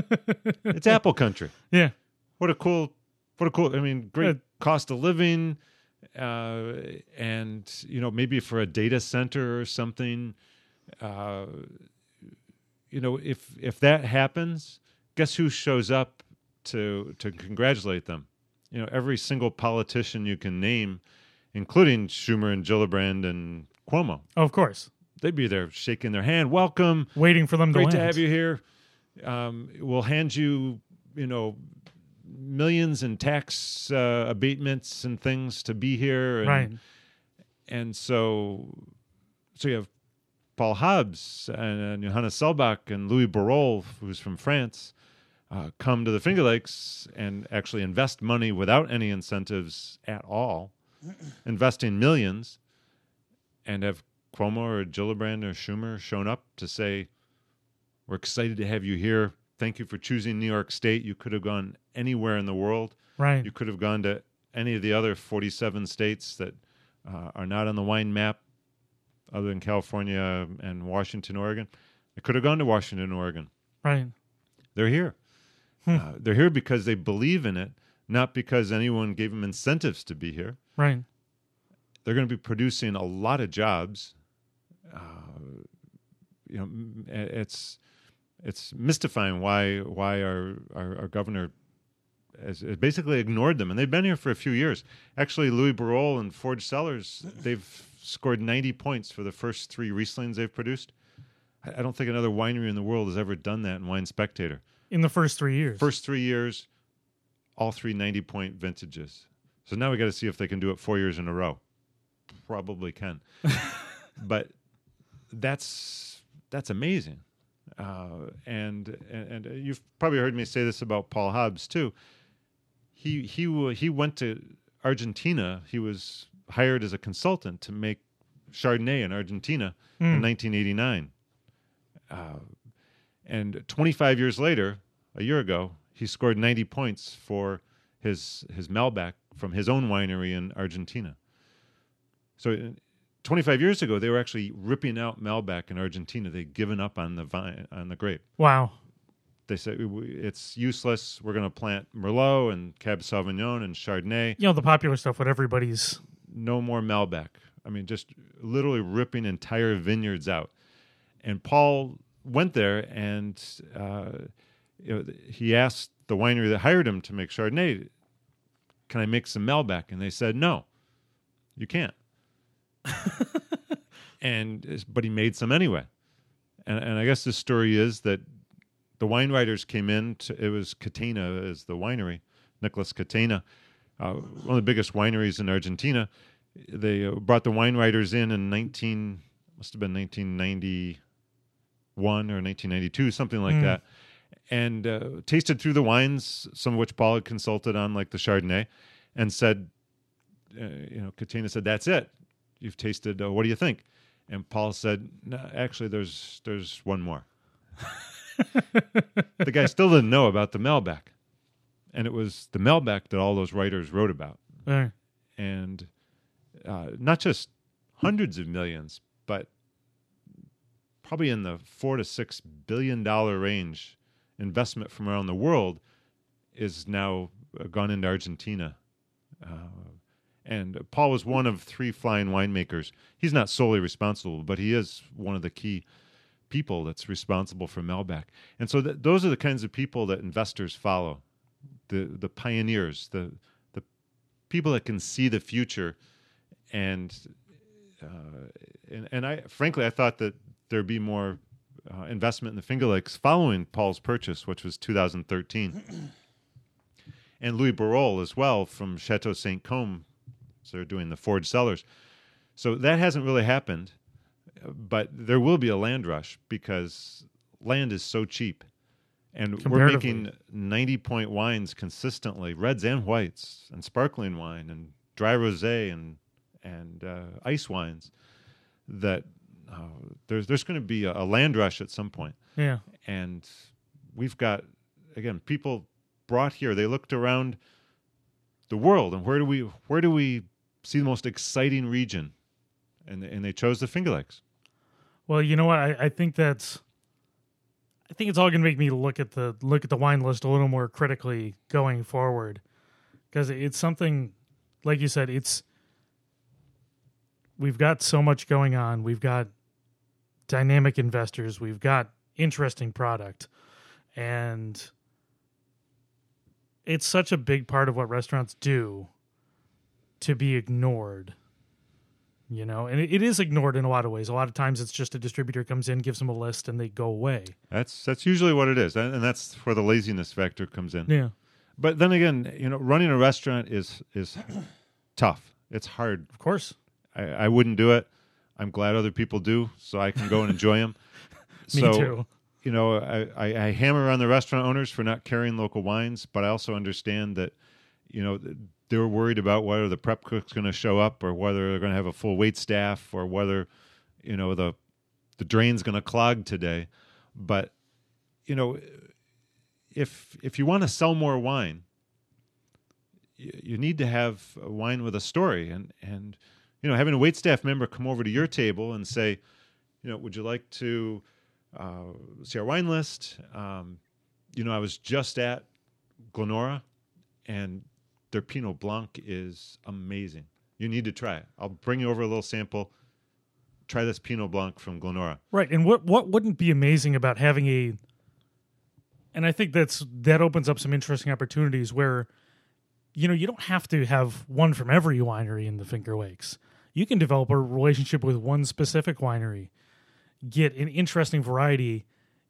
it's Apple country.
yeah,
What a cool, what a cool. I mean, great
Yeah.
cost of living, uh, and you know maybe for a data center or something. Uh, you know, if if that happens, guess who shows up to to congratulate them? You know, every single politician you can name, including Schumer and Gillibrand and Cuomo.
Oh, of course.
They'd be there shaking their hand, welcome,
Waiting for them to win.
great to
land.
have you here. Um, we'll hand you, you know, millions in tax uh, abatements and things to be here. And,
Right.
And so, so you have Paul Hobbs and, and Johannes Selbach and Louis Barruol, who's from France, uh, come to the Finger Lakes and actually invest money without any incentives at all, investing millions, and have Cuomo or Gillibrand or Schumer shown up to say, "We're excited to have you here. Thank you for choosing New York State. You could have gone anywhere in the world.
Right.
You could have gone to any of the other 47 states that uh, are not on the wine map, other than California and Washington, Oregon. They could have gone to Washington, Oregon.
Right.
They're here. Uh, they're here because they believe in it, not because anyone gave them incentives to be here.
Right.
They're going to be producing a lot of jobs. Uh, you know, it's it's mystifying why why our our, our governor has, has basically ignored them, and they've been here for a few years. Actually, Louis Barruol and Forge Cellars they've scored ninety points for the first three Rieslings they've produced. I I don't think another winery in the world has ever done that in Wine Spectator.
In the first three years.
First three years, all three 90 point vintages. So now we got to see if they can do it four years in a row. Probably can. but that's that's amazing. Uh, and, and and you've probably heard me say this about Paul Hobbs too. He he he went to Argentina. He was hired as a consultant to make Chardonnay in Argentina in 1989. Uh, and 25 years later, a year ago, he scored 90 points for his his Malbec from his own winery in Argentina. So, 25 years ago, they were actually ripping out Malbec in Argentina. They'd given up on the vine on the grape.
Wow.
They said it's useless. We're going to plant Merlot and Cab Sauvignon and Chardonnay.
You know the popular stuff. What everybody's
no more Malbec. I mean, just literally ripping entire vineyards out. And Paul went there and uh, you know, he asked the winery that hired him to make Chardonnay, "Can I make some Malbec?" And they said, "No, you can't." and but he made some anyway. And, and I guess the story is that the wine writers came in. To, it was Catena as the winery, Nicholas Catena, uh, one of the biggest wineries in Argentina. They uh, brought the wine writers in in 19 must have been 1991 or 1992, something like
Mm.
that, and uh, tasted through the wines, some of which Paul had consulted on, like the Chardonnay, and said, uh, you know, Catena said, "That's it. You've tasted. Uh, what do you think?" And Paul said, no, "Actually, there's there's one more." the guy still didn't know about the Malbec, and it was the Malbec that all those writers wrote about, and uh, not just hundreds of millions, but probably in the four to six billion dollar range investment from around the world is now uh, gone into Argentina. Uh, and Paul was one of three flying winemakers. He's not solely responsible, but he is one of the key people that's responsible for Malbec. And so th- those are the kinds of people that investors follow, the the pioneers, the the people that can see the future. And uh, and, and I frankly I thought that there'd be more uh, investment in the Finger Lakes following Paul's purchase, which was 2013. and Louis Barruol as well from Chateau Saint Cosme. So they're doing the Forge Cellars. So that hasn't really happened, but there will be a land rush because land is so cheap. And we're making 90 point wines consistently, reds and whites, and sparkling wine, and dry rosé, and and uh, ice wines. That uh, there's there's going to be a, a land rush at some point
yeah.
and we've got again people brought here they looked around the world and where do we where do we see the most exciting region and and they chose the finger lakes
Well, you know what? I, I think that's. I think it's all going to make me look at the look at the wine list a little more critically going forward, because it's something, like you said, it's. We've got so much going on. We've got dynamic investors. We've got interesting product, and it's such a big part of what restaurants do to be ignored you know? And it, it is ignored in a lot of ways. A lot of times it's just a distributor comes in gives them a list and they go away.
That's that's usually what it is and and that's where the laziness factor comes in.
Yeah.
But then again you know running a restaurant is is tough. It's hard.
Of course.
I, I wouldn't do it. I'm glad other people do so i can go and enjoy them
me
so
too.
you know, I, I, I hammer on the restaurant owners for not carrying local wines, but I also understand that, you know, th- they're worried about whether the prep cook's going to show up or whether they're going to have a full wait staff or whether, you know, the the drain's going to clog today. But, you know, if if you want to sell more wine, you, you need to have wine with a story and and you know having a wait staff member come over to your table and say, you know, would you like to uh, see our wine list. Um, you know, I was just at Glenora, and their Pinot Blanc is amazing. You need to try it. I'll bring you over a little sample. Try this Pinot Blanc from Glenora.
right and what what wouldn't be amazing about having a and i think that's that opens up some interesting opportunities where you know you don't have to have one from every winery in the finger lakes you can develop a relationship with one specific winery get an interesting variety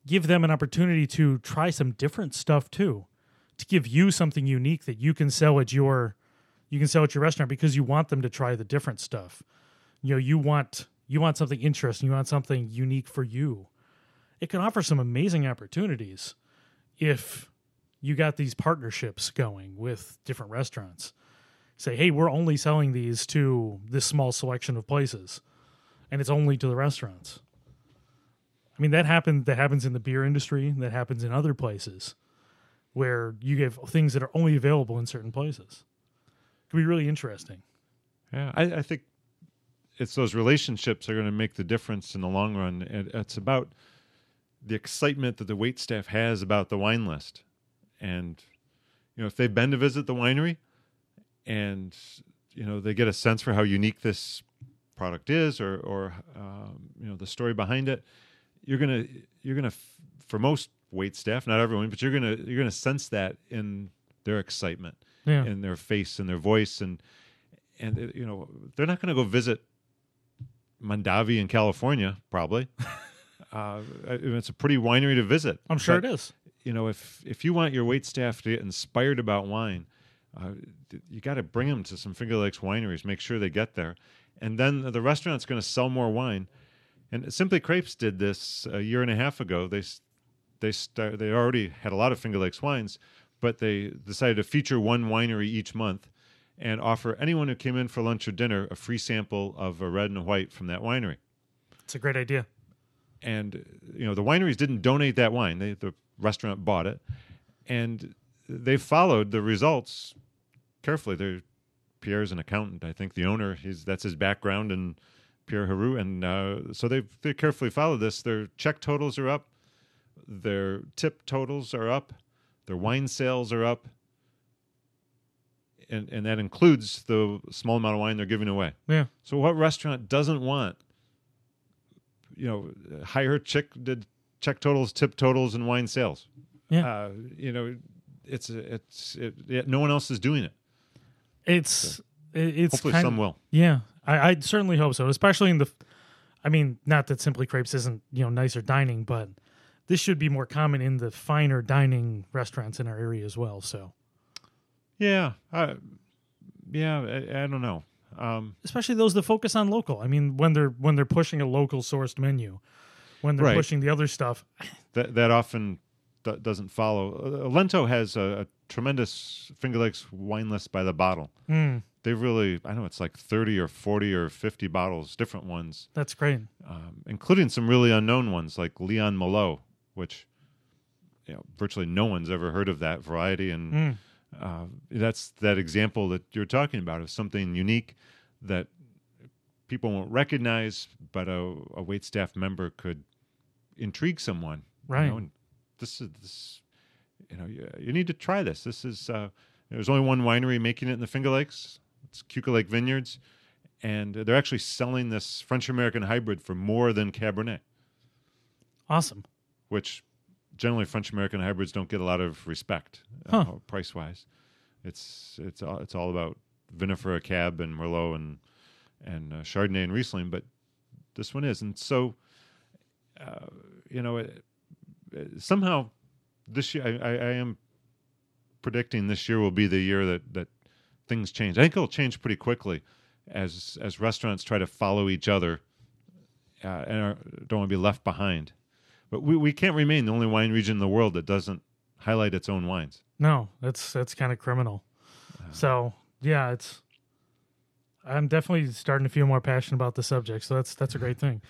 give them an opportunity to try some different stuff too to give you something unique that you can sell at your you can sell at your restaurant because you want them to try the different stuff. You know you want you want something interesting. You want something unique for you. It can offer some amazing opportunities if you got these partnerships going with different restaurants. Say hey we're only selling these to this small selection of places and it's only to the restaurants. I mean that happened that happens in the beer industry that happens in other places where you give things that are only available in certain places it could be really interesting
Yeah, I, I think it's those relationships are going to make the difference in the long run. It's about the excitement that the wait staff has about the wine list, and you know if they've been to visit the winery, and you know they get a sense for how unique this product is, or or um, you know the story behind it. You're gonna you're gonna f- for most wait staff, not everyone, but you're gonna you're gonna sense that in their excitement,
Yeah.
in their face and their voice, and and uh, you know they're not gonna go visit Mondavi in California, probably. uh, it's a pretty winery to visit.
I'm sure
But
it is.
you know, if if you want your wait staff to get inspired about wine, uh, you got to bring them to some Finger Lakes wineries. Make sure they get there, and then the restaurant's going to sell more wine. And Simply Crepes did this a year and a half ago. They they start, they already had a lot of Finger Lakes wines, but they decided to feature one winery each month and offer anyone who came in for lunch or dinner a free sample of a red and a white from that winery.
It's a great idea.
and you know the wineries didn't donate that wine. They the restaurant bought it. And they followed the results carefully. They pierre's an accountant. I think the owner he's that's his background and pierre Haru, and uh, so they they carefully followed this. Their check totals are up their tip totals are up their wine sales are up and and that includes the small amount of wine they're giving away
Yeah.
so what restaurant doesn't want, you know, higher check check totals, tip totals, and wine sales?
Yeah.
Uh, you know, it's it's it, yeah, no one else is doing it.
It's it- it's
Hopefully,
kind
some will.
Yeah, I, I certainly hope so. Especially in the, I mean, not that Simply Crepes isn't you know nicer dining, but this should be more common in the finer dining restaurants in our area as well. So
Yeah, uh, yeah. I, I don't know. Um,
especially those that focus on local. I mean, when they're when they're pushing a local sourced menu, when they're
Right.
pushing the other stuff.
that that often d- doesn't follow. Uh, Lento has a, a tremendous Finger Lakes wine list by the bottle.
Mm,
They really, I know it's like thirty or forty or fifty bottles, different ones.
that's great.
um, including some really unknown ones like Leon Millot, which you know virtually no one's ever heard of that variety, and
Mm,
uh, that's that example that you're talking about of something unique that people won't recognize, but a, a wait staff member could intrigue someone. you
Right.
know, and this is this, you know, you, you need to try this. This is uh, there's only one winery making it in the Finger Lakes. It's Keuka Lake Vineyards, and they're actually selling this French American hybrid for more than Cabernet,
awesome.
Which generally French American hybrids don't get a lot of respect
Huh.
uh, price wise. It's it's all, it's all about Vinifera Cab and Merlot and and uh, Chardonnay and Riesling, but this one is, and so uh, you know it, it- somehow this year I, I, I am predicting this year will be the year that that things change. I think it'll change pretty quickly as as restaurants try to follow each other uh, and are, don't want to be left behind. But we, we can't remain the only wine region in the world that doesn't highlight its own wines.
No, that's that's kind of criminal. Uh-huh. So yeah, it's. I'm definitely starting to feel more passionate about the subject, so that's that's a great thing.